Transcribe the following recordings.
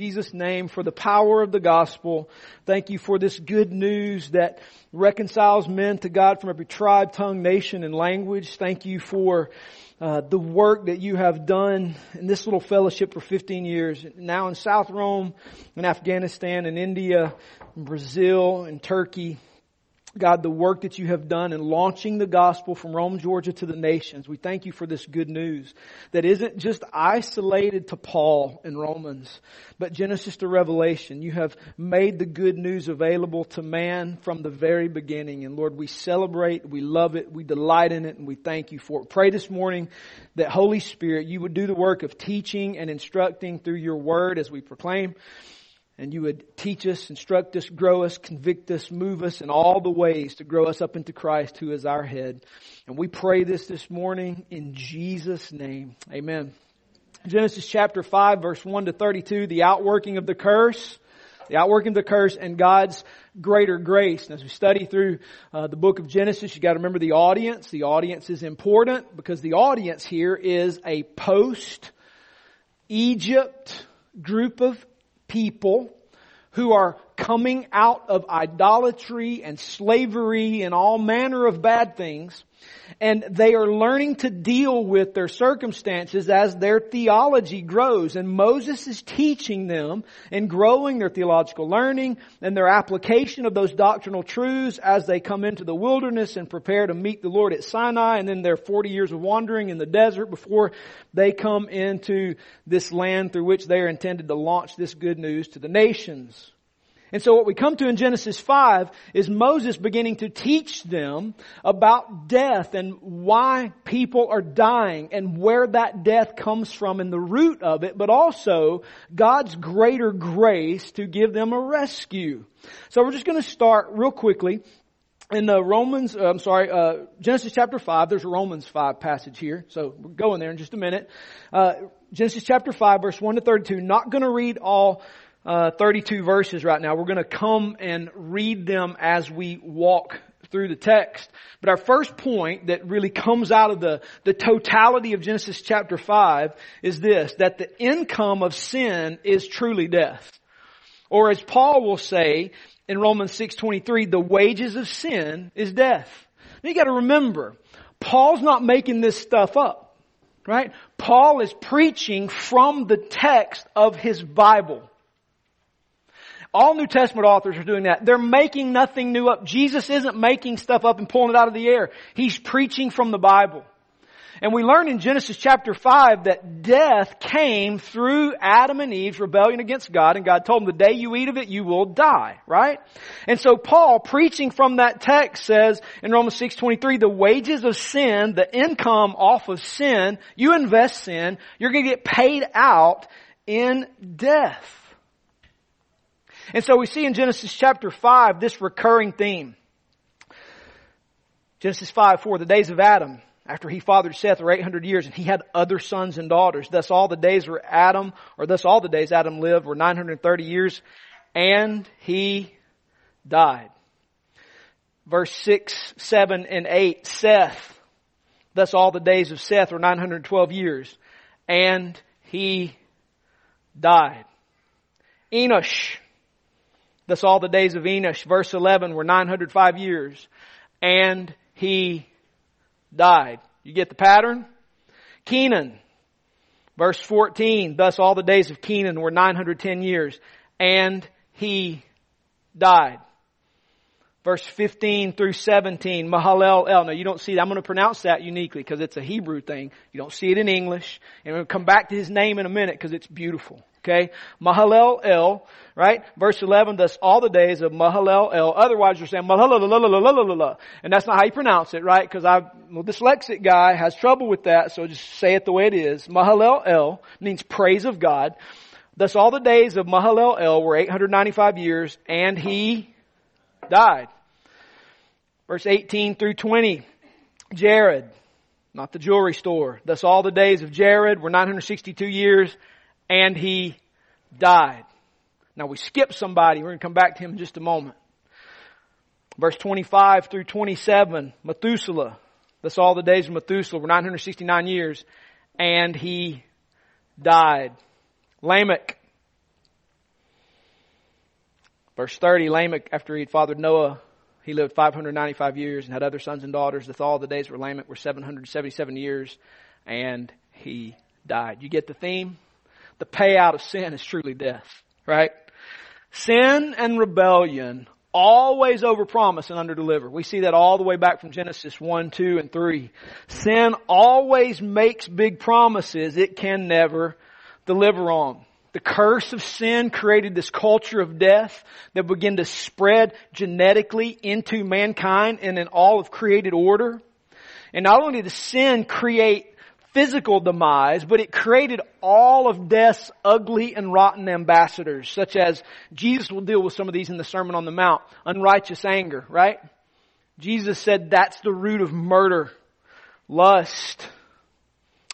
Jesus' name for the power of the gospel. Thank you for this good news that reconciles men to God from every tribe, tongue, nation, and language. Thank you for uh, the work that you have done in this little fellowship for 15 years. Now in South Rome, in Afghanistan, in India, in Brazil, in Turkey. God, the work that you have done in launching the gospel from Rome, Georgia to the nations. We thank you for this good news that isn't just isolated to Paul in Romans, but Genesis to Revelation. You have made the good news available to man from the very beginning. And Lord, we celebrate, we love it, we delight in it, and we thank you for it. Pray this morning that Holy Spirit, you would do the work of teaching and instructing through your word as we proclaim and you would teach us, instruct us, grow us, convict us, move us in all the ways to grow us up into Christ who is our head. And we pray this this morning in Jesus' name. Amen. Genesis chapter 5 verse 1 to 32, the outworking of the curse, the outworking of the curse and God's greater grace. And as we study through uh, the book of Genesis, you got to remember the audience. The audience is important because the audience here is a post Egypt group of people who are coming out of idolatry and slavery and all manner of bad things. And they are learning to deal with their circumstances as their theology grows. And Moses is teaching them and growing their theological learning and their application of those doctrinal truths as they come into the wilderness and prepare to meet the Lord at Sinai and then their 40 years of wandering in the desert before they come into this land through which they are intended to launch this good news to the nations. And so what we come to in Genesis 5 is Moses beginning to teach them about death and why people are dying and where that death comes from and the root of it, but also God's greater grace to give them a rescue. So we're just going to start real quickly in the Romans, uh, I'm sorry, uh, Genesis chapter 5, there's a Romans 5 passage here, so we're going there in just a minute. Uh, Genesis chapter 5 verse 1 to 32, not gonna read all uh, 32 verses right now. We're going to come and read them as we walk through the text. But our first point that really comes out of the, the totality of Genesis chapter 5 is this, that the income of sin is truly death. Or as Paul will say in Romans 6.23, the wages of sin is death. You gotta remember, Paul's not making this stuff up, right? Paul is preaching from the text of his Bible. All New Testament authors are doing that. They're making nothing new up. Jesus isn't making stuff up and pulling it out of the air. He's preaching from the Bible. And we learn in Genesis chapter 5 that death came through Adam and Eve's rebellion against God and God told them the day you eat of it you will die, right? And so Paul preaching from that text says in Romans 6:23 the wages of sin, the income off of sin, you invest sin, you're going to get paid out in death. And so we see in Genesis chapter 5 this recurring theme. Genesis 5, 4, the days of Adam, after he fathered Seth were 800 years and he had other sons and daughters. Thus all the days were Adam, or thus all the days Adam lived were 930 years and he died. Verse 6, 7, and 8, Seth, thus all the days of Seth were 912 years and he died. Enosh, Thus all the days of Enosh, verse 11, were 905 years. And he died. You get the pattern? Kenan, verse 14, thus all the days of Kenan were 910 years. And he died. Verse 15 through 17, Mahalel El. Now you don't see that. I'm going to pronounce that uniquely because it's a Hebrew thing. You don't see it in English. And we'll come back to his name in a minute because it's beautiful. Okay? Mahalel El, right? Verse 11, thus all the days of Mahalel El. Otherwise you're saying Mahalel And that's not how you pronounce it, right? Because I'm a dyslexic guy, has trouble with that, so just say it the way it is. Mahalel El means praise of God. Thus all the days of Mahalel El were 895 years, and he died. Verse 18 through 20, Jared, not the jewelry store. Thus all the days of Jared were 962 years, and he died. Now we skip somebody. We're going to come back to him in just a moment. Verse 25 through 27, Methuselah. Thus all the days of Methuselah were 969 years, and he died. Lamech. Verse 30, Lamech, after he had fathered Noah, he lived 595 years and had other sons and daughters. The all the days for Lamech were 777 years, and he died. You get the theme? The payout of sin is truly death, right? Sin and rebellion always overpromise and underdeliver. We see that all the way back from Genesis 1, 2, and 3. Sin always makes big promises it can never deliver on. The curse of sin created this culture of death that began to spread genetically into mankind and in all of created order. And not only did sin create physical demise, but it created all of death's ugly and rotten ambassadors, such as Jesus will deal with some of these in the Sermon on the Mount. Unrighteous anger, right? Jesus said that's the root of murder, lust,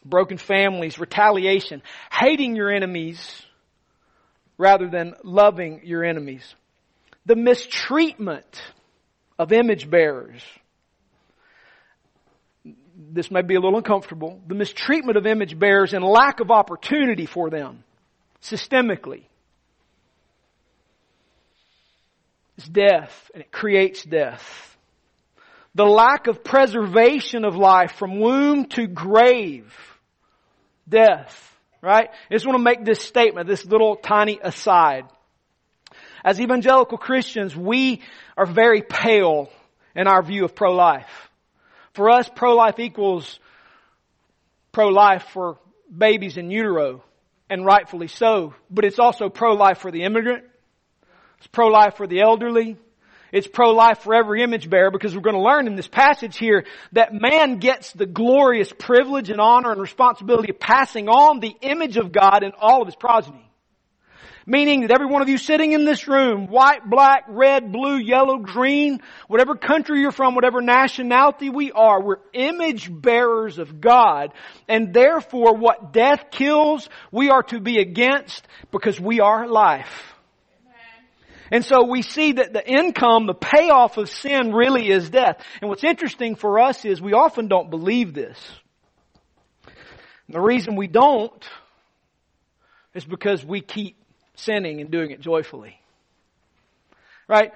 broken families, retaliation, hating your enemies rather than loving your enemies. The mistreatment of image bearers this may be a little uncomfortable, the mistreatment of image bearers and lack of opportunity for them systemically. It's death, and it creates death. The lack of preservation of life from womb to grave. Death. Right? I just want to make this statement, this little tiny aside. As evangelical Christians, we are very pale in our view of pro-life. For us, pro-life equals pro-life for babies in utero, and rightfully so. But it's also pro-life for the immigrant. It's pro-life for the elderly. It's pro-life for every image bearer because we're going to learn in this passage here that man gets the glorious privilege and honor and responsibility of passing on the image of God in all of his progeny. Meaning that every one of you sitting in this room, white, black, red, blue, yellow, green, whatever country you're from, whatever nationality we are, we're image bearers of God. And therefore what death kills, we are to be against because we are life. And so we see that the income, the payoff of sin really is death. And what's interesting for us is we often don't believe this. And the reason we don't is because we keep sinning and doing it joyfully. Right?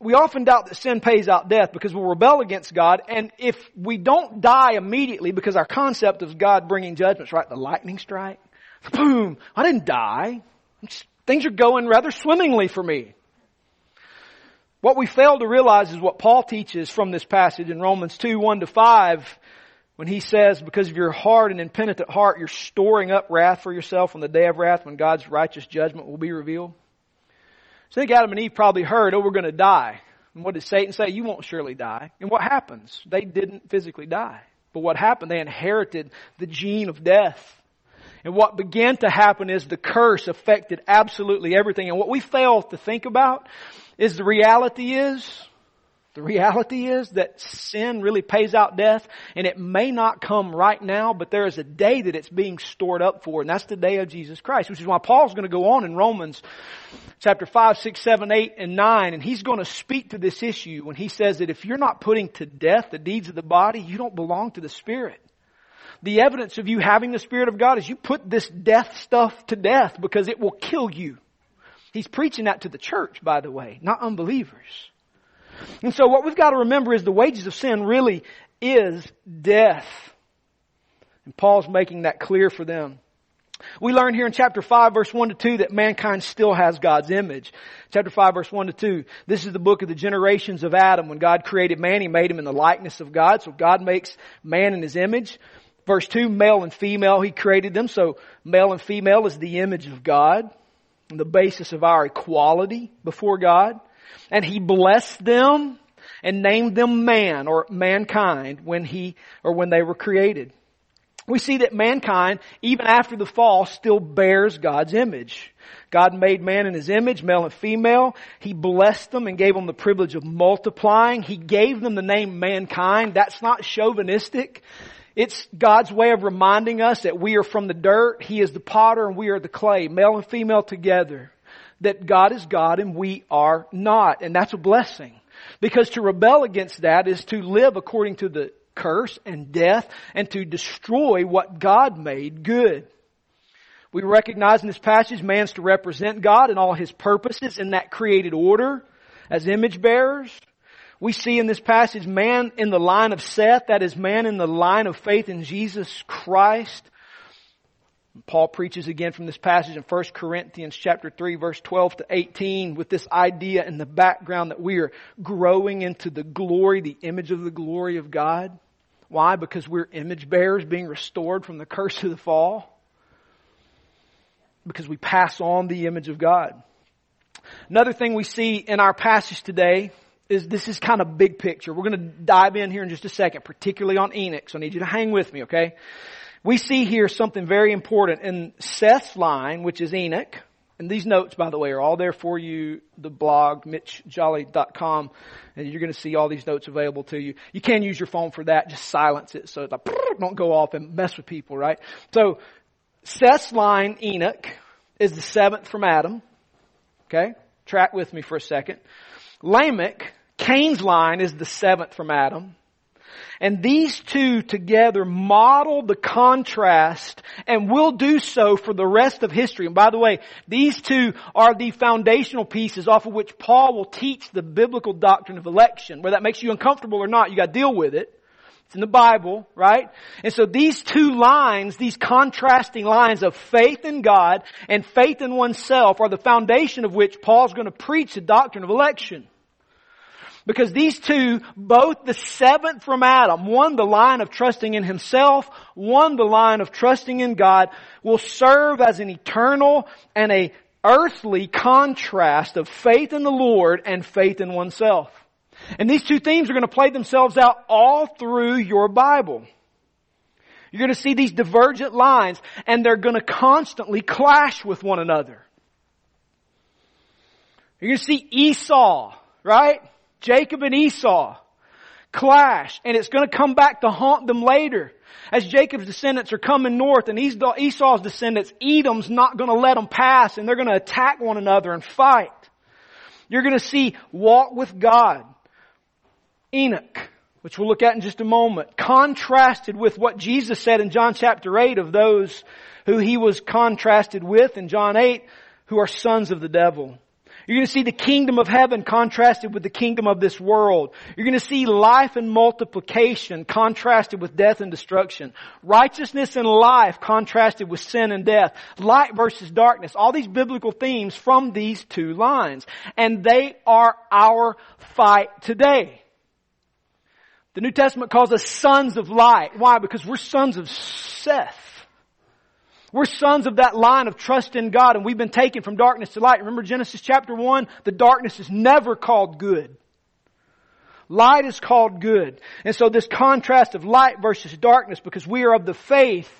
We often doubt that sin pays out death because we'll rebel against God, and if we don't die immediately because our concept of God bringing judgments, right? The lightning strike, boom, I didn't die. Things are going rather swimmingly for me. What we fail to realize is what Paul teaches from this passage in Romans 2, 1 to 5 when he says, because of your hard and impenitent heart, you're storing up wrath for yourself on the day of wrath when God's righteous judgment will be revealed. So I think Adam and Eve probably heard, oh, we're going to die. And what did Satan say? You won't surely die. And what happens? They didn't physically die. But what happened? They inherited the gene of death. And what began to happen is the curse affected absolutely everything. And what we fail to think about is the reality is the reality is that sin really pays out death and it may not come right now, but there is a day that it's being stored up for and that's the day of Jesus Christ, which is why Paul's going to go on in Romans chapter 5, 6, 7, 8, and 9 and he's going to speak to this issue when he says that if you're not putting to death the deeds of the body, you don't belong to the Spirit. The evidence of you having the Spirit of God is you put this death stuff to death because it will kill you. He's preaching that to the church, by the way, not unbelievers. And so what we've got to remember is the wages of sin really is death. And Paul's making that clear for them. We learn here in chapter 5 verse 1 to 2 that mankind still has God's image. Chapter 5 verse 1 to 2. This is the book of the generations of Adam. When God created man, He made him in the likeness of God. So God makes man in His image. Verse 2, male and female, He created them. So male and female is the image of God. And the basis of our equality before God and he blessed them and named them man or mankind when he or when they were created. We see that mankind, even after the fall, still bears God's image. God made man in his image, male and female. He blessed them and gave them the privilege of multiplying. He gave them the name mankind. That's not chauvinistic. It's God's way of reminding us that we are from the dirt, He is the potter, and we are the clay, male and female together that God is God and we are not. And that's a blessing. Because to rebel against that is to live according to the curse and death and to destroy what God made good. We recognize in this passage man's to represent God and all his purposes in that created order as image bearers. We see in this passage man in the line of Seth, that is man in the line of faith in Jesus Christ. Paul preaches again from this passage in 1 Corinthians chapter 3 verse 12 to 18 with this idea in the background that we are growing into the glory, the image of the glory of God. Why? Because we're image bearers being restored from the curse of the fall. Because we pass on the image of God. Another thing we see in our passage today is this is kind of big picture. We're going to dive in here in just a second, particularly on Enoch. So I need you to hang with me, okay? We see here something very important in Seth's line, which is Enoch. And these notes, by the way, are all there for you, the blog, mitchjolly.com, and you're going to see all these notes available to you. You can use your phone for that, just silence it so it like, don't go off and mess with people, right? So, Seth's line, Enoch, is the seventh from Adam. Okay? Track with me for a second. Lamech, Cain's line, is the seventh from Adam. And these two together model the contrast and will do so for the rest of history. And by the way, these two are the foundational pieces off of which Paul will teach the biblical doctrine of election. Whether that makes you uncomfortable or not, you gotta deal with it. It's in the Bible, right? And so these two lines, these contrasting lines of faith in God and faith in oneself are the foundation of which Paul's going to preach the doctrine of election. Because these two, both the seventh from Adam, one the line of trusting in himself, one the line of trusting in God, will serve as an eternal and a earthly contrast of faith in the Lord and faith in oneself. And these two themes are going to play themselves out all through your Bible. You're going to see these divergent lines and they're going to constantly clash with one another. You're going to see Esau, right? Jacob and Esau clash and it's going to come back to haunt them later. As Jacob's descendants are coming north and Esau's descendants, Edom's not going to let them pass and they're going to attack one another and fight. You're going to see walk with God. Enoch, which we'll look at in just a moment, contrasted with what Jesus said in John chapter 8 of those who he was contrasted with in John 8 who are sons of the devil. You're going to see the kingdom of heaven contrasted with the kingdom of this world. You're going to see life and multiplication contrasted with death and destruction. Righteousness and life contrasted with sin and death. Light versus darkness. All these biblical themes from these two lines. And they are our fight today. The New Testament calls us sons of light. Why? Because we're sons of Seth. We're sons of that line of trust in God and we've been taken from darkness to light. Remember Genesis chapter 1? The darkness is never called good. Light is called good. And so this contrast of light versus darkness because we are of the faith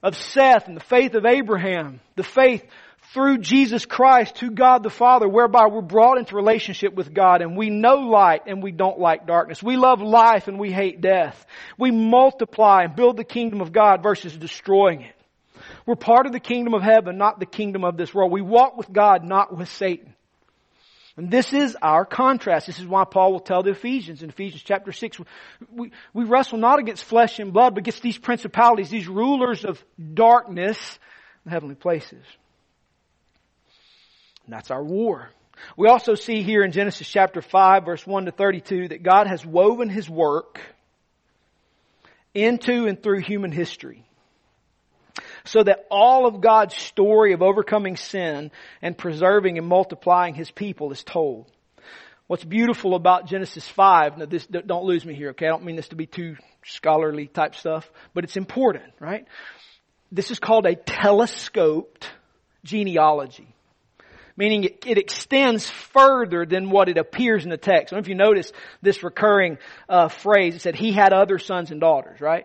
of Seth and the faith of Abraham, the faith through Jesus Christ to God the Father, whereby we're brought into relationship with God and we know light and we don't like darkness. We love life and we hate death. We multiply and build the kingdom of God versus destroying it. We're part of the kingdom of heaven, not the kingdom of this world. We walk with God, not with Satan. And this is our contrast. This is why Paul will tell the Ephesians in Ephesians chapter 6, we, we wrestle not against flesh and blood, but against these principalities, these rulers of darkness in heavenly places. And that's our war. We also see here in Genesis chapter 5 verse 1 to 32 that God has woven His work into and through human history so that all of God's story of overcoming sin and preserving and multiplying His people is told. What's beautiful about Genesis 5, now this, don't lose me here, okay? I don't mean this to be too scholarly type stuff, but it's important, right? This is called a telescoped genealogy. Meaning it, it extends further than what it appears in the text. I don't know if you notice this recurring uh, phrase. It said he had other sons and daughters, right?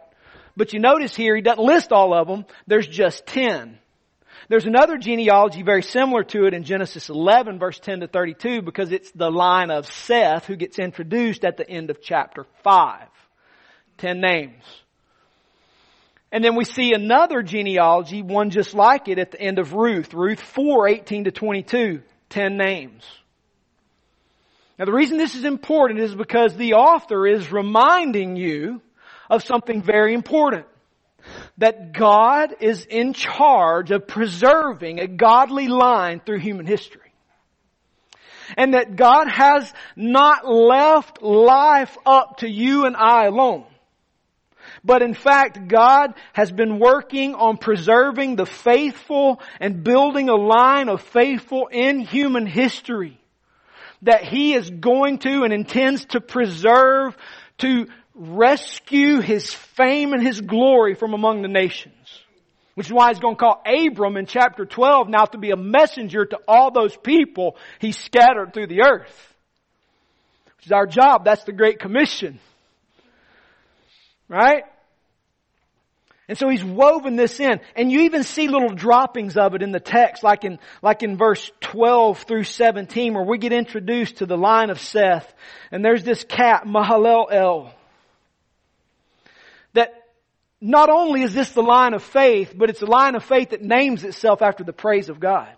But you notice here, he doesn't list all of them. There's just 10. There's another genealogy very similar to it in Genesis 11 verse 10 to 32 because it's the line of Seth who gets introduced at the end of chapter 5. Ten names. And then we see another genealogy, one just like it at the end of Ruth. Ruth 4, 18 to 22. Ten names. Now the reason this is important is because the author is reminding you of something very important. that God is in charge of preserving a godly line through human history. And that God has not left life up to you and I alone. But in fact, God has been working on preserving the faithful and building a line of faithful in human history that He is going to and intends to preserve to rescue His fame and His glory from among the nations. Which is why He's going to call Abram in chapter 12 now to be a messenger to all those people He scattered through the earth. Which is our job. That's the Great Commission. Right? And so he's woven this in. And you even see little droppings of it in the text, like in, like in verse 12 through 17, where we get introduced to the line of Seth. And there's this cat, Mahalalel. Not only is this the line of faith, but it's a line of faith that names itself after the praise of God.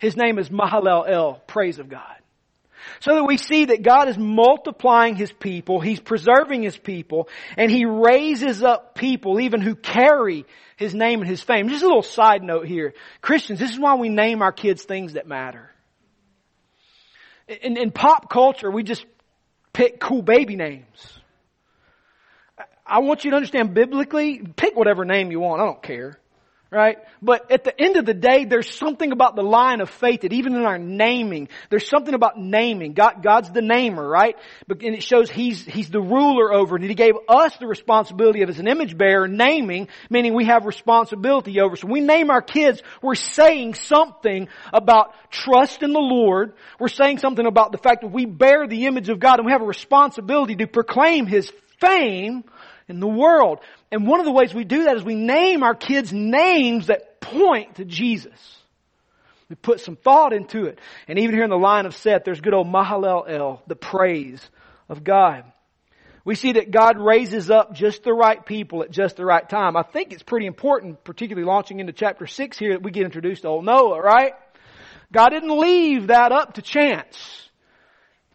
His name is Mahalel El, praise of God. So that we see that God is multiplying His people, He's preserving His people, and He raises up people even who carry His name and His fame. Just a little side note here. Christians, this is why we name our kids things that matter. In, in pop culture, we just pick cool baby names. I want you to understand biblically, pick whatever name you want, I don't care right? But at the end of the day, there's something about the line of faith that even in our naming, there's something about naming. God, God's the namer, right? But, and it shows He's, He's the ruler over it. He gave us the responsibility of as an image bearer, naming, meaning we have responsibility over. So we name our kids, we're saying something about trust in the Lord. We're saying something about the fact that we bear the image of God and we have a responsibility to proclaim His fame in the world. And one of the ways we do that is we name our kids names that point to Jesus. We put some thought into it. And even here in the line of Seth, there's good old Mahalalel, the praise of God. We see that God raises up just the right people at just the right time. I think it's pretty important, particularly launching into chapter 6 here, that we get introduced to old Noah, right? God didn't leave that up to chance.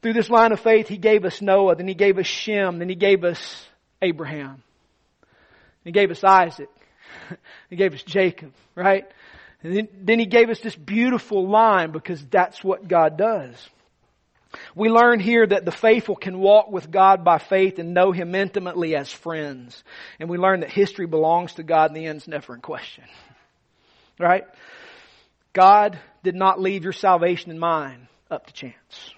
Through this line of faith, He gave us Noah, then He gave us Shem, then He gave us Abraham. He gave us Isaac. he gave us Jacob, right? And then, then he gave us this beautiful line because that's what God does. We learn here that the faithful can walk with God by faith and know Him intimately as friends. And we learn that history belongs to God and the end's never in question. Right? God did not leave your salvation and mine up to chance.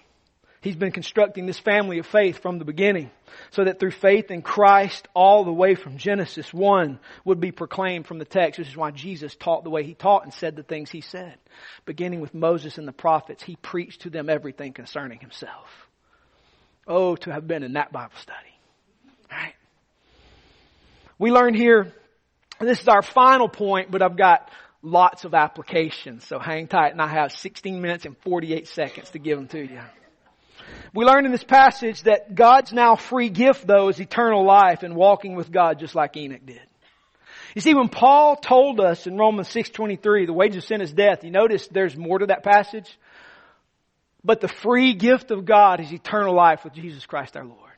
He's been constructing this family of faith from the beginning so that through faith in Christ all the way from Genesis 1 would be proclaimed from the text, which is why Jesus taught the way he taught and said the things he said. Beginning with Moses and the prophets, he preached to them everything concerning himself. Oh, to have been in that Bible study. Right? We learn here, this is our final point, but I've got lots of applications, so hang tight and I have 16 minutes and 48 seconds to give them to you. We learn in this passage that God's now free gift though is eternal life and walking with God just like Enoch did. You see, when Paul told us in Romans 6.23, the wages of sin is death, you notice there's more to that passage? But the free gift of God is eternal life with Jesus Christ our Lord.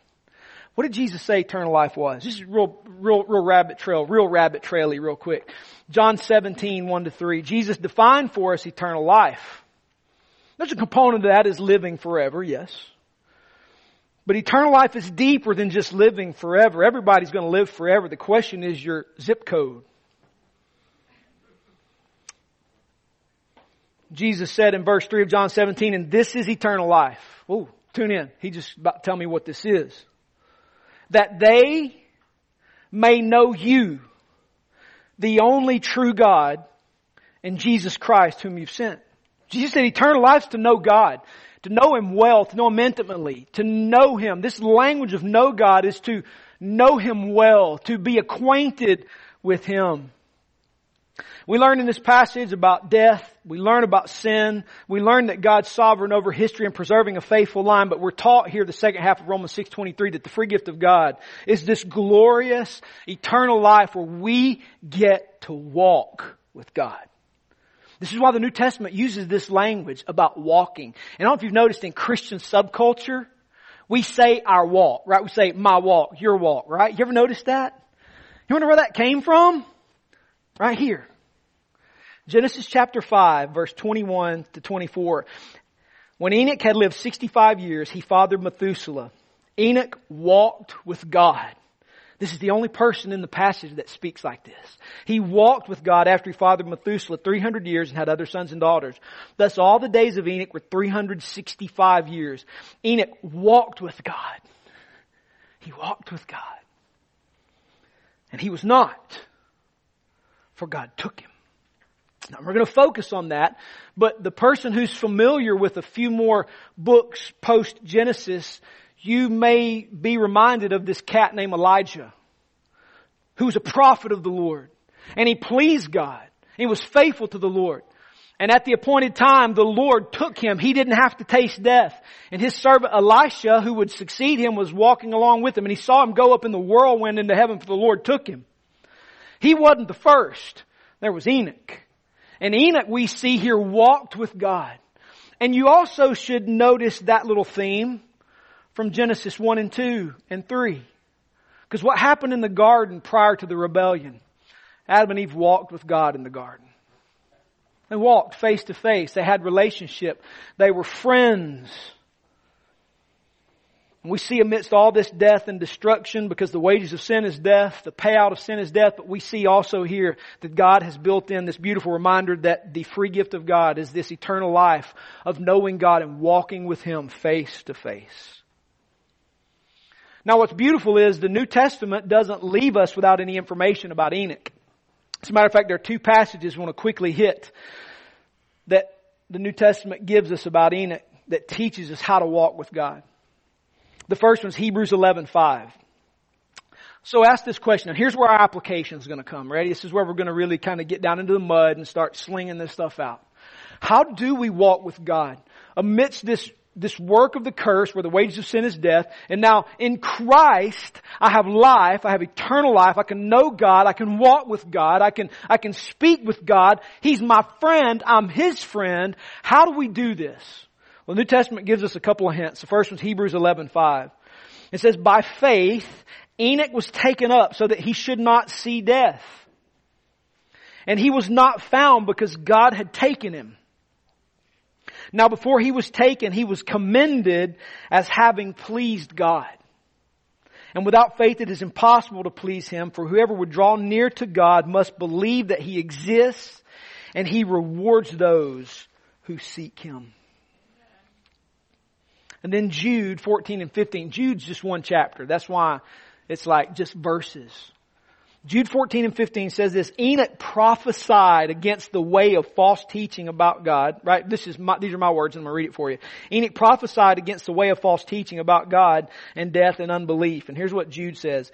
What did Jesus say eternal life was? This is real, real, real rabbit trail, real rabbit traily real quick. John 17, 1 to 3. Jesus defined for us eternal life. There's a component of that is living forever, yes. But eternal life is deeper than just living forever. Everybody's going to live forever. The question is your zip code. Jesus said in verse 3 of John 17, and this is eternal life. Oh, tune in. He just about tell me what this is. That they may know you, the only true God, and Jesus Christ whom you've sent. Jesus said eternal life is to know God to know Him well, to know Him intimately, to know Him. This language of know God is to know Him well, to be acquainted with Him. We learn in this passage about death. We learn about sin. We learn that God's sovereign over history and preserving a faithful line. But we're taught here the second half of Romans 6.23 that the free gift of God is this glorious eternal life where we get to walk with God. This is why the New Testament uses this language about walking. And I don't know if you've noticed in Christian subculture, we say our walk, right? We say my walk, your walk, right? You ever noticed that? You wonder where that came from? Right here. Genesis chapter 5 verse 21 to 24. When Enoch had lived 65 years, he fathered Methuselah. Enoch walked with God. This is the only person in the passage that speaks like this. He walked with God after he fathered Methuselah 300 years and had other sons and daughters. Thus all the days of Enoch were 365 years. Enoch walked with God. He walked with God. And he was not, for God took him. Now we're going to focus on that, but the person who's familiar with a few more books post Genesis, you may be reminded of this cat named Elijah, who was a prophet of the Lord. And he pleased God. He was faithful to the Lord. And at the appointed time, the Lord took him. He didn't have to taste death. And his servant Elisha, who would succeed him, was walking along with him. And he saw him go up in the whirlwind into heaven, for the Lord took him. He wasn't the first. There was Enoch. And Enoch we see here walked with God. And you also should notice that little theme from Genesis 1 and 2 and 3. Because what happened in the garden prior to the rebellion? Adam and Eve walked with God in the garden. They walked face to face. They had relationship. They were friends. We see amidst all this death and destruction, because the wages of sin is death, the payout of sin is death, but we see also here that God has built in this beautiful reminder that the free gift of God is this eternal life of knowing God and walking with Him face to face. Now what's beautiful is the New Testament doesn't leave us without any information about Enoch. As a matter of fact, there are two passages I want to quickly hit that the New Testament gives us about Enoch that teaches us how to walk with God. The first one's Hebrews 11, 5. So ask this question. And here's where our application is going to come. Ready? This is where we're going to really kind of get down into the mud and start slinging this stuff out. How do we walk with God amidst this this work of the curse where the wages of sin is death. And now in Christ, I have life. I have eternal life. I can know God. I can walk with God. I can, I can speak with God. He's my friend. I'm His friend. How do we do this? Well, the New Testament gives us a couple of hints. The first one's Hebrews 11:5. It says, "By faith Enoch was taken up so that he should not see death. And he was not found because God had taken him." Now before he was taken, he was commended as having pleased God. And without faith it is impossible to please him, for whoever would draw near to God must believe that he exists and he rewards those who seek him. And then Jude 14 and 15. Jude's just one chapter. That's why it's like just verses. Jude 14 and 15 says this, Enoch prophesied against the way of false teaching about God, right? This is my, these are my words and I'm going to read it for you. Enoch prophesied against the way of false teaching about God and death and unbelief. And here's what Jude says.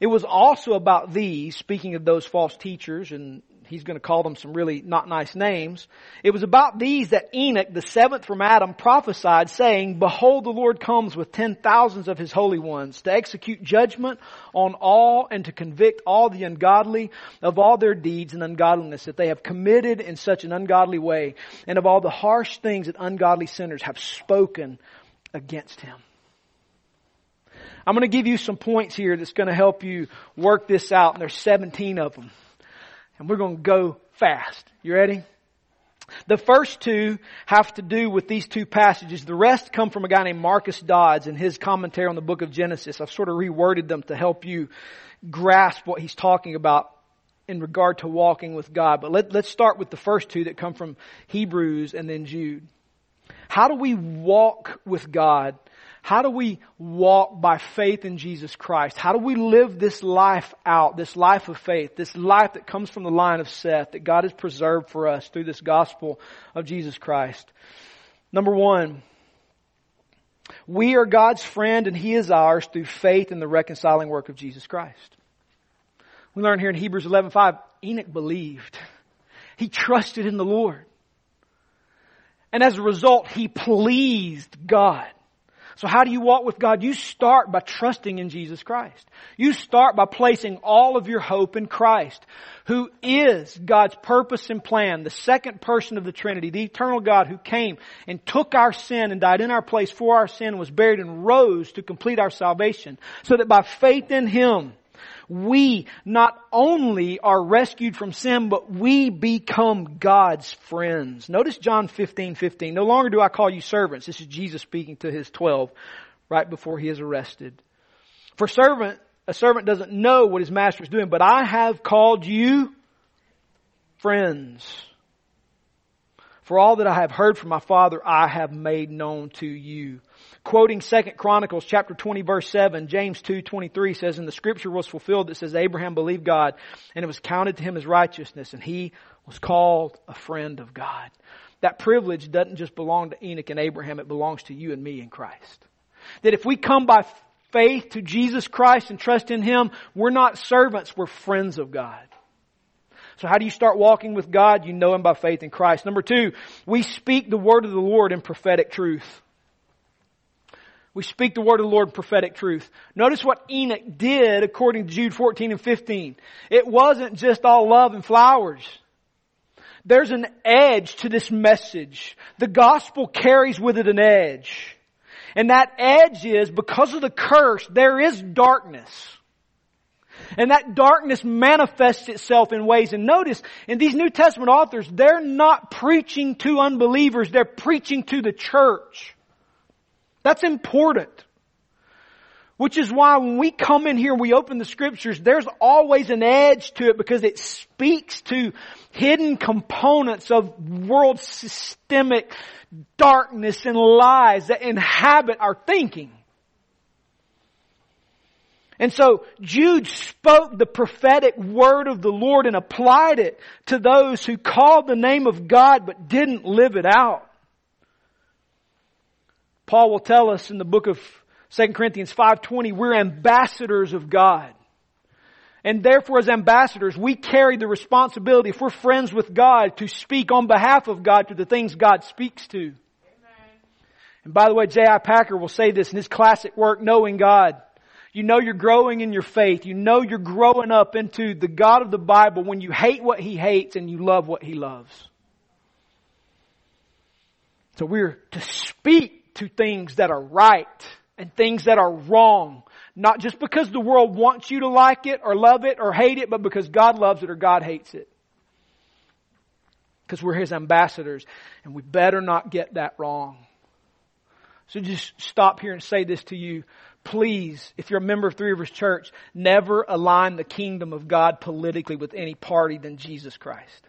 It was also about these, speaking of those false teachers and he's going to call them some really not nice names. It was about these that Enoch, the seventh from Adam, prophesied saying, Behold, the Lord comes with ten thousands of his holy ones to execute judgment on all and to convict all the ungodly of all their deeds and ungodliness that they have committed in such an ungodly way and of all the harsh things that ungodly sinners have spoken against him. I'm going to give you some points here that's going to help you work this out, and there's 17 of them and we're going to go fast. You ready? The first two have to do with these two passages. The rest come from a guy named Marcus Dods in his commentary on the book of Genesis. I've sort of reworded them to help you grasp what he's talking about in regard to walking with God. But let, let's start with the first two that come from Hebrews and then Jude. How do we walk with God how do we walk by faith in Jesus Christ? How do we live this life out, this life of faith, this life that comes from the line of Seth that God has preserved for us through this gospel of Jesus Christ? Number one, we are God's friend and He is ours through faith in the reconciling work of Jesus Christ. We learn here in Hebrews 11:5, Enoch believed. He trusted in the Lord. And as a result, he pleased God. So how do you walk with God? You start by trusting in Jesus Christ. You start by placing all of your hope in Christ, who is God's purpose and plan, the second person of the Trinity, the eternal God who came and took our sin and died in our place for our sin, was buried and rose to complete our salvation, so that by faith in Him, we not only are rescued from sin, but we become God's friends. Notice John 15, 15. No longer do I call you servants. This is Jesus speaking to his 12 right before he is arrested. For servant, a servant doesn't know what his master is doing, but I have called you friends. For all that I have heard from my Father, I have made known to you. Quoting Second Chronicles chapter 20 verse 7, James 2, 23 says, And the scripture was fulfilled that says, Abraham believed God, and it was counted to him as righteousness, and he was called a friend of God. That privilege doesn't just belong to Enoch and Abraham, it belongs to you and me in Christ. That if we come by faith to Jesus Christ and trust in Him, we're not servants, we're friends of God. So how do you start walking with God? You know Him by faith in Christ. Number two, we speak the word of the Lord in prophetic truth. We speak the word of the Lord prophetic truth. Notice what Enoch did according to Jude 14 and 15. It wasn't just all love and flowers. There's an edge to this message. The gospel carries with it an edge. And that edge is because of the curse, there is darkness. And that darkness manifests itself in ways. And notice, in these New Testament authors, they're not preaching to unbelievers, they're preaching to the church. That's important. Which is why when we come in here and we open the scriptures, there's always an edge to it because it speaks to hidden components of world systemic darkness and lies that inhabit our thinking. And so Jude spoke the prophetic word of the Lord and applied it to those who called the name of God but didn't live it out. Paul will tell us in the book of 2 Corinthians 5:20 we're ambassadors of God. And therefore as ambassadors we carry the responsibility if we're friends with God to speak on behalf of God to the things God speaks to. Amen. And by the way, J.I. Packer will say this in his classic work, Knowing God. You know you're growing in your faith. You know you're growing up into the God of the Bible when you hate what He hates and you love what He loves. So we're to speak to things that are right and things that are wrong. Not just because the world wants you to like it or love it or hate it, but because God loves it or God hates it. Because we're His ambassadors and we better not get that wrong. So just stop here and say this to you please, if you're a member of Three Rivers Church, never align the kingdom of God politically with any party than Jesus Christ.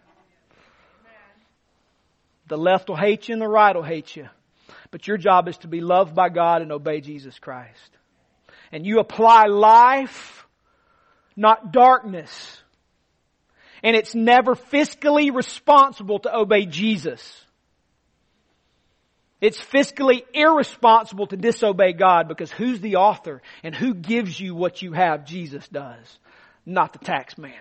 The left will hate you and the right will hate you. But your job is to be loved by God and obey Jesus Christ. And you apply life, not darkness. And it's never fiscally responsible to obey Jesus. It's fiscally irresponsible to disobey God because who's the author and who gives you what you have? Jesus does, not the tax man.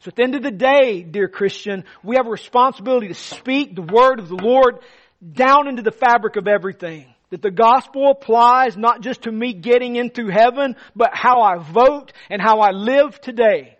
So at the end of the day, dear Christian, we have a responsibility to speak the word of the Lord down into the fabric of everything. That the gospel applies not just to me getting into heaven, but how I vote and how I live today.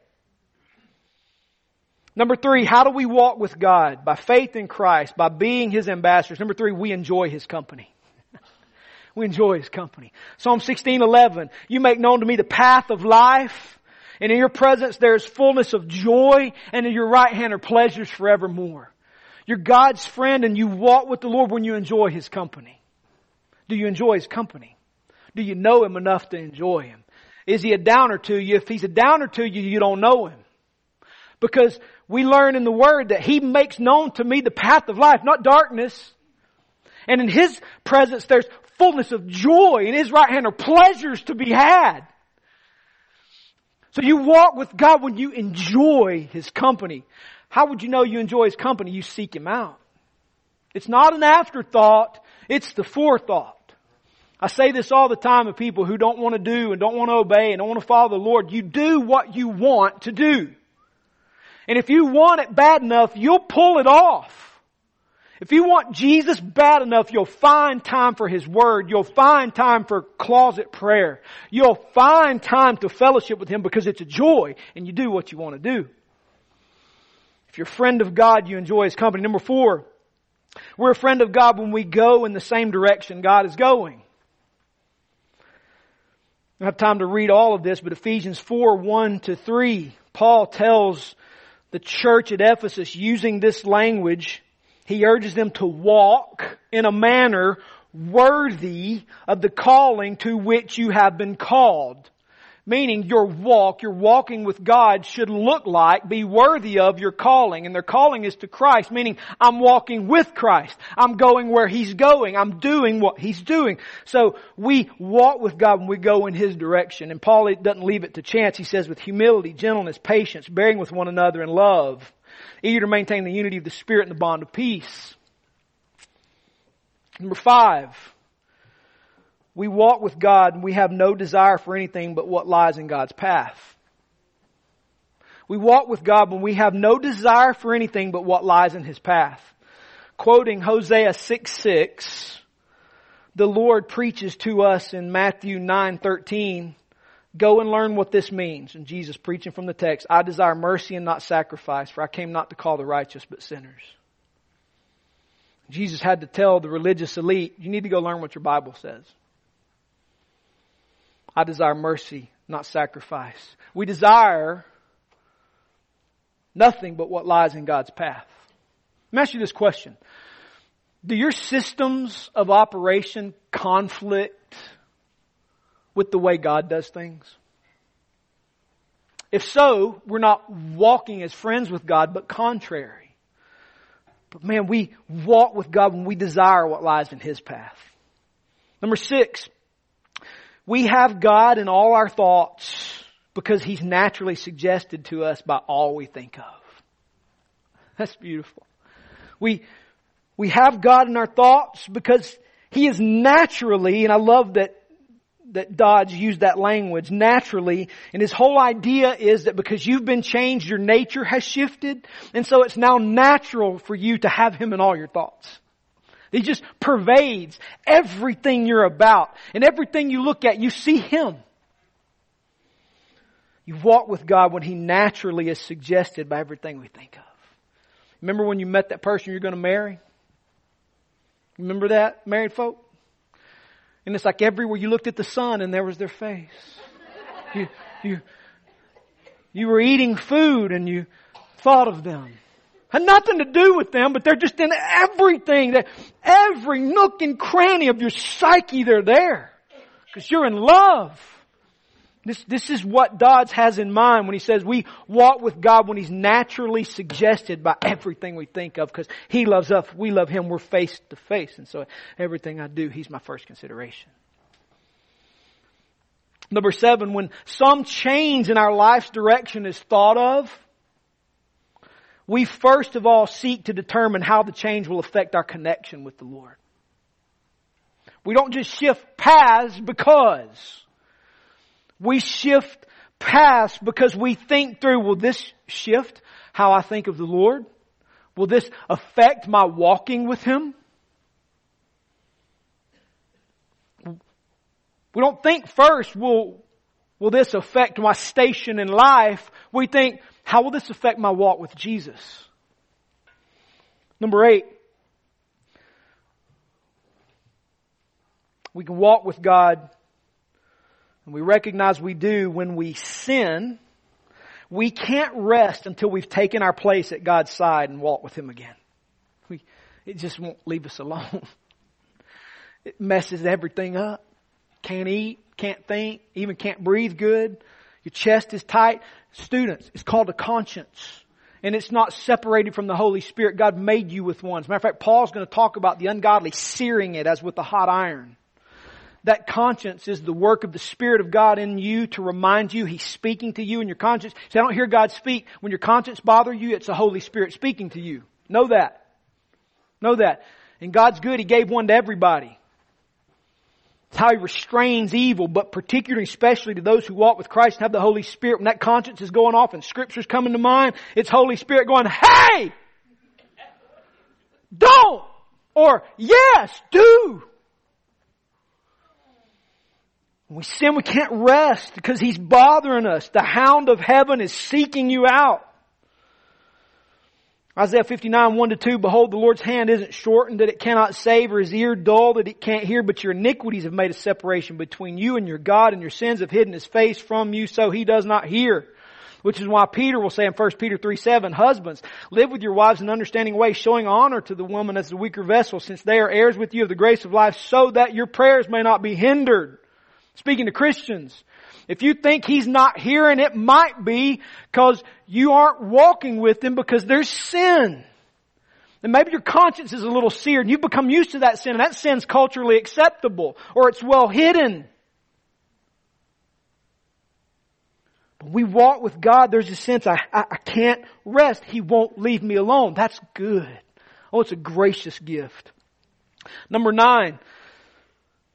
Number three, how do we walk with God? By faith in Christ, by being His ambassadors. Number three, we enjoy His company. we enjoy His company. Psalm 16, 11, you make known to me the path of life, and in your presence there is fullness of joy, and in your right hand are pleasures forevermore. You're God's friend and you walk with the Lord when you enjoy His company. Do you enjoy His company? Do you know Him enough to enjoy Him? Is He a downer to you? If He's a downer to you, you don't know Him. Because we learn in the Word that He makes known to me the path of life, not darkness. And in His presence there's fullness of joy. In His right hand are pleasures to be had. So you walk with God when you enjoy His company. How would you know you enjoy His company? You seek Him out. It's not an afterthought, it's the forethought. I say this all the time to people who don't want to do and don't want to obey and don't want to follow the Lord. You do what you want to do. And if you want it bad enough, you'll pull it off. If you want Jesus bad enough, you'll find time for His Word. You'll find time for closet prayer. You'll find time to fellowship with Him because it's a joy and you do what you want to do. You're a friend of God, you enjoy His company. Number four, we're a friend of God when we go in the same direction God is going. I don't have time to read all of this, but Ephesians 4, 1 to 3, Paul tells the church at Ephesus using this language, he urges them to walk in a manner worthy of the calling to which you have been called. Meaning your walk, your walking with God should look like, be worthy of your calling. And their calling is to Christ, meaning I'm walking with Christ. I'm going where He's going. I'm doing what He's doing. So we walk with God when we go in His direction. And Paul doesn't leave it to chance. He says with humility, gentleness, patience, bearing with one another in love, eager to maintain the unity of the Spirit and the bond of peace. Number five, we walk with God and we have no desire for anything but what lies in God's path. We walk with God when we have no desire for anything but what lies in His path. Quoting Hosea 6 6, the Lord preaches to us in Matthew 9 13, Go and learn what this means. And Jesus preaching from the text, I desire mercy and not sacrifice, for I came not to call the righteous but sinners. Jesus had to tell the religious elite, you need to go learn what your Bible says. I desire mercy, not sacrifice. We desire nothing but what lies in God's path. Let me ask you this question. Do your systems of operation conflict with the way God does things? If so, we're not walking as friends with God, but contrary. But man, we walk with God when we desire what lies in His path. Number six, we have God in all our thoughts because He's naturally suggested to us by all we think of. That's beautiful. We, we have God in our thoughts because He is naturally, and I love that that Dods used that language naturally. And his whole idea is that because you've been changed, your nature has shifted. And so it's now natural for you to have him in all your thoughts. He just pervades everything you're about. And everything you look at, you see Him. You walk with God when He naturally is suggested by everything we think of. Remember when you met that person you're going to marry? Remember that, married folk? And it's like everywhere you looked at the sun and there was their face. You, you, you were eating food and you thought of them. Had nothing to do with them, but they're just in everything. That every nook and cranny of your psyche, they're there. Because you're in love. This, this is what Dods has in mind when he says we walk with God when He's naturally suggested by everything we think of because He loves us, we love Him, we're face to face. And so everything I do, He's my first consideration. Number seven, when some change in our life's direction is thought of, we first of all seek to determine how the change will affect our connection with the Lord. We don't just shift paths because. We shift paths because we think through, will this shift how I think of the Lord? Will this affect my walking with Him? We don't think first, will, will this affect my station in life? We think, how will this affect my walk with Jesus? Number eight, we can walk with God and we recognize we do when we sin. We can't rest until we've taken our place at God's side and walk with Him again. We, it just won't leave us alone. It messes everything up. Can't eat, can't think, even can't breathe good. Your chest is tight. Students, it's called a conscience. And it's not separated from the Holy Spirit. God made you with one. As a matter of fact, Paul's going to talk about the ungodly searing it as with a hot iron. That conscience is the work of the Spirit of God in you to remind you He's speaking to you in your conscience. See, I don't hear God speak. When your conscience bother you, it's the Holy Spirit speaking to you. Know that. Know that. And God's good. He gave one to everybody. It's how he restrains evil, but particularly, especially to those who walk with Christ and have the Holy Spirit. When that conscience is going off and scriptures coming to mind, it's Holy Spirit going, hey! Don't! Or, yes, do! When we sin, we can't rest because He's bothering us. The hound of heaven is seeking you out. Isaiah 59, 1 to 2, Behold, the Lord's hand isn't shortened that it cannot save, or his ear dull that it can't hear, but your iniquities have made a separation between you and your God, and your sins have hidden his face from you, so he does not hear. Which is why Peter will say in 1 Peter 3, 7, Husbands, live with your wives in an understanding way, showing honor to the woman as the weaker vessel, since they are heirs with you of the grace of life, so that your prayers may not be hindered. Speaking to Christians, if you think He's not hearing, it might be because you aren't walking with them because there's sin. And maybe your conscience is a little seared and you've become used to that sin and that sin's culturally acceptable or it's well hidden. But we walk with God, there's a sense I, I, I can't rest. He won't leave me alone. That's good. Oh, it's a gracious gift. Number nine,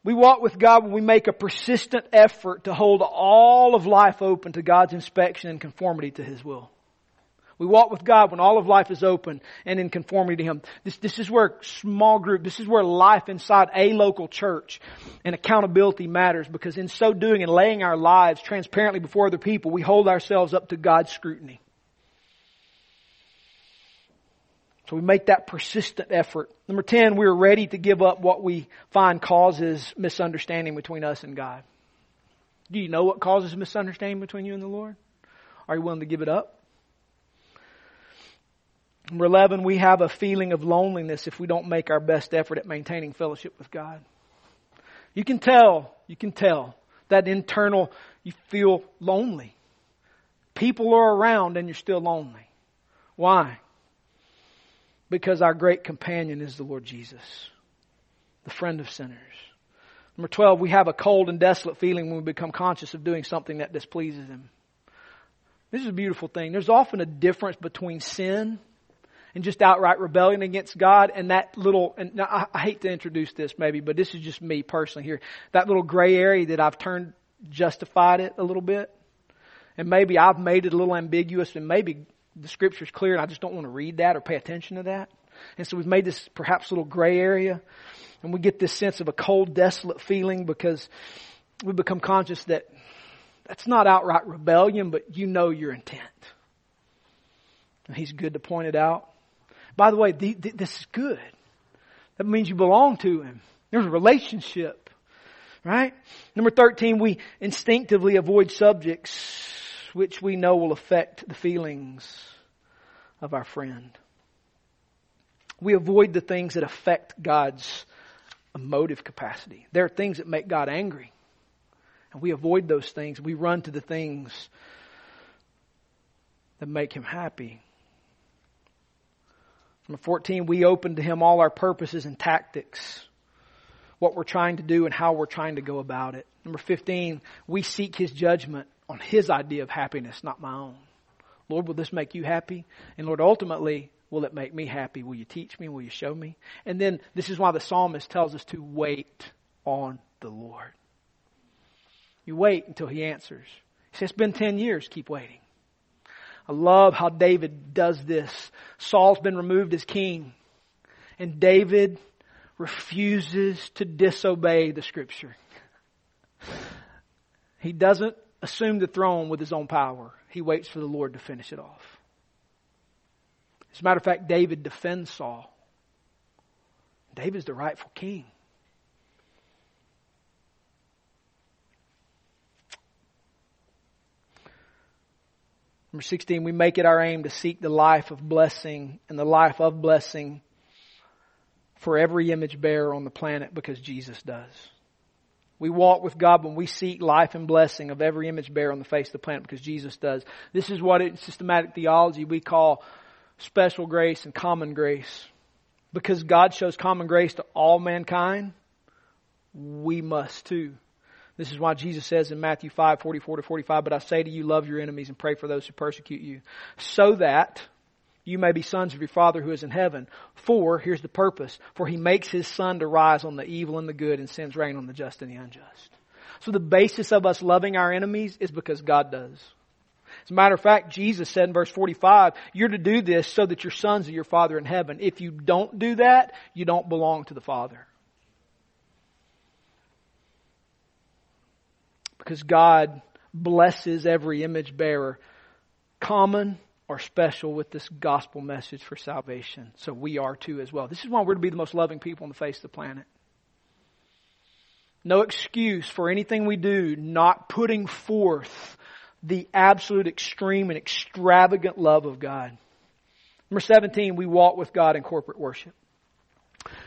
we walk with God when we make a persistent effort to hold all of life open to God's inspection and conformity to His will. We walk with God when all of life is open and in conformity to Him. This, this is where small group, this is where life inside a local church and accountability matters because in so doing and laying our lives transparently before other people, we hold ourselves up to God's scrutiny. So we make that persistent effort. Number 10, we're ready to give up what we find causes misunderstanding between us and God. Do you know what causes misunderstanding between you and the Lord? Are you willing to give it up? Number 11, we have a feeling of loneliness if we don't make our best effort at maintaining fellowship with God. You can tell, you can tell that internal, you feel lonely. People are around and you're still lonely. Why? Because our great companion is the Lord Jesus, the friend of sinners. Number 12, we have a cold and desolate feeling when we become conscious of doing something that displeases Him. This is a beautiful thing. There's often a difference between sin and just outright rebellion against God and that little, and I, I hate to introduce this maybe, but this is just me personally here. That little gray area that I've turned, justified it a little bit. And maybe I've made it a little ambiguous and maybe the scripture's clear and I just don't want to read that or pay attention to that. And so we've made this perhaps little gray area and we get this sense of a cold, desolate feeling because we become conscious that that's not outright rebellion, but you know your intent. And he's good to point it out. By the way, the, the, this is good. That means you belong to him. There's a relationship, right? Number 13, we instinctively avoid subjects which we know will affect the feelings of our friend. We avoid the things that affect God's emotive capacity. There are things that make God angry. And we avoid those things. We run to the things that make Him happy. Number 14, we open to Him all our purposes and tactics, what we're trying to do and how we're trying to go about it. Number 15, we seek His judgment on His idea of happiness, not my own. Lord, will this make you happy? And Lord, ultimately, will it make me happy? Will you teach me? Will you show me? And then this is why the psalmist tells us to wait on the Lord. You wait until He answers. He says, It's been 10 years, keep waiting. I love how David does this. Saul's been removed as king, and David refuses to disobey the scripture. He doesn't assume the throne with his own power. He waits for the Lord to finish it off. As a matter of fact, David defends Saul. David's the rightful king. Number 16, we make it our aim to seek the life of blessing and the life of blessing for every image bearer on the planet because Jesus does. We walk with God when we seek life and blessing of every image bearer on the face of the planet because Jesus does. This is what in systematic theology we call special grace and common grace. Because God shows common grace to all mankind, we must too. This is why Jesus says in Matthew 5, 44 to 45, But I say to you, love your enemies and pray for those who persecute you, so that you may be sons of your Father who is in heaven. For, here's the purpose, for he makes his sun to rise on the evil and the good and sends rain on the just and the unjust. So the basis of us loving our enemies is because God does. As a matter of fact, Jesus said in verse 45, you're to do this so that your sons of your Father in heaven. If you don't do that, you don't belong to the Father. Because God blesses every image bearer, common are special with this gospel message for salvation. So we are too as well. This is why we're to be the most loving people on the face of the planet. No excuse for anything we do not putting forth the absolute extreme and extravagant love of God. Number 17, we walk with God in corporate worship.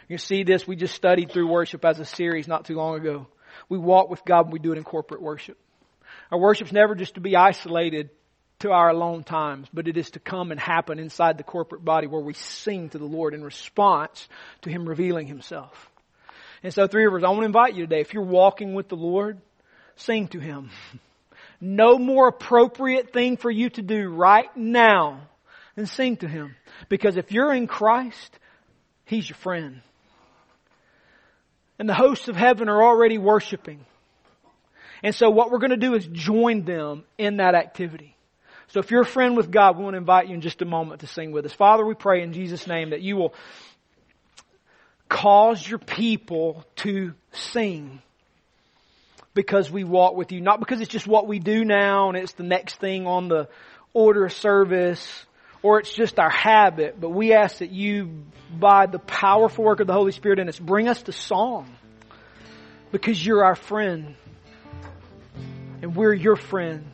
You see this, we just studied through worship as a series not too long ago. We walk with God when we do it in corporate worship. Our worship's never just to be isolated to our alone times, but it is to come and happen inside the corporate body where we sing to the Lord in response to Him revealing Himself. And so three rivers, I want to invite you today, if you're walking with the Lord, sing to Him. No more appropriate thing for you to do right now than sing to Him. Because if you're in Christ, He's your friend. And the hosts of heaven are already worshiping. And so what we're going to do is join them in that activity. So if you're a friend with God, we want to invite you in just a moment to sing with us. Father, we pray in Jesus' name that you will cause your people to sing because we walk with you. Not because it's just what we do now and it's the next thing on the order of service or it's just our habit, but we ask that you, by the powerful work of the Holy Spirit in us, bring us to song because you're our friend and we're your friend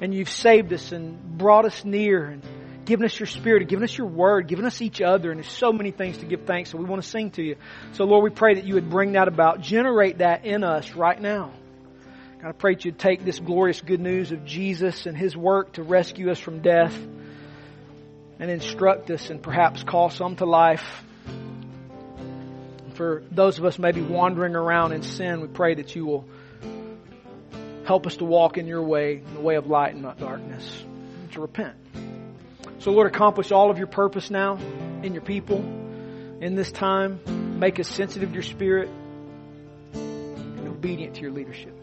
and you've saved us and brought us near and given us your spirit and given us your word, given us each other, and there's so many things to give thanks. So we want to sing to you. So Lord, we pray that you would bring that about, generate that in us right now. God, I pray that you'd take this glorious good news of Jesus and his work to rescue us from death and instruct us and perhaps call some to life. For those of us maybe wandering around in sin, we pray that you will help us to walk in your way, in the way of light and not darkness, and to repent. So, Lord, accomplish all of your purpose now in your people in this time. Make us sensitive to your spirit and obedient to your leadership.